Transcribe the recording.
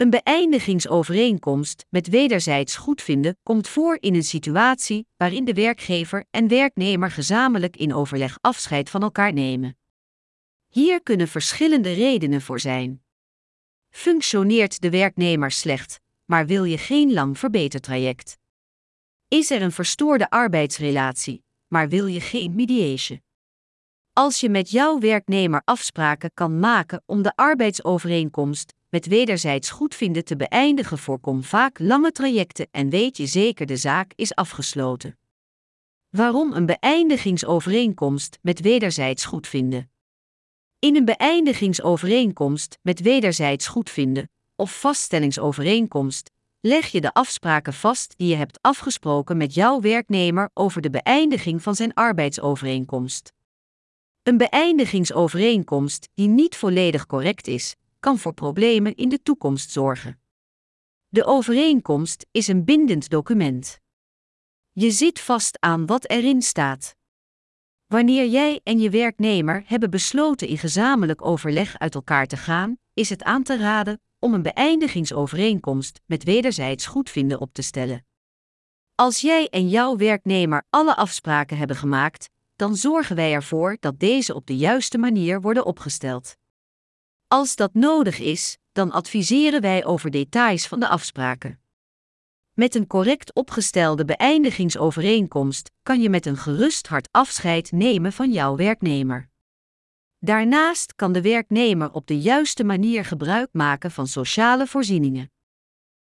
Een beëindigingsovereenkomst met wederzijds goedvinden komt voor in een situatie waarin de werkgever en werknemer gezamenlijk in overleg afscheid van elkaar nemen. Hier kunnen verschillende redenen voor zijn. Functioneert de werknemer slecht, maar wil je geen lang verbetertraject? Is er een verstoorde arbeidsrelatie, maar wil je geen mediation? Als je met jouw werknemer afspraken kan maken om de arbeidsovereenkomst met wederzijds goedvinden te beëindigen, voorkom vaak lange trajecten en weet je zeker de zaak is afgesloten. Waarom een beëindigingsovereenkomst met wederzijds goedvinden? In een beëindigingsovereenkomst met wederzijds goedvinden of vaststellingsovereenkomst leg je de afspraken vast die je hebt afgesproken met jouw werknemer over de beëindiging van zijn arbeidsovereenkomst. Een beëindigingsovereenkomst die niet volledig correct is, kan voor problemen in de toekomst zorgen. De overeenkomst is een bindend document. Je zit vast aan wat erin staat. Wanneer jij en je werknemer hebben besloten in gezamenlijk overleg uit elkaar te gaan, is het aan te raden om een beëindigingsovereenkomst met wederzijds goedvinden op te stellen. Als jij en jouw werknemer alle afspraken hebben gemaakt, dan zorgen wij ervoor dat deze op de juiste manier worden opgesteld. Als dat nodig is, dan adviseren wij over details van de afspraken. Met een correct opgestelde beëindigingsovereenkomst kan je met een gerust hart afscheid nemen van jouw werknemer. Daarnaast kan de werknemer op de juiste manier gebruik maken van sociale voorzieningen.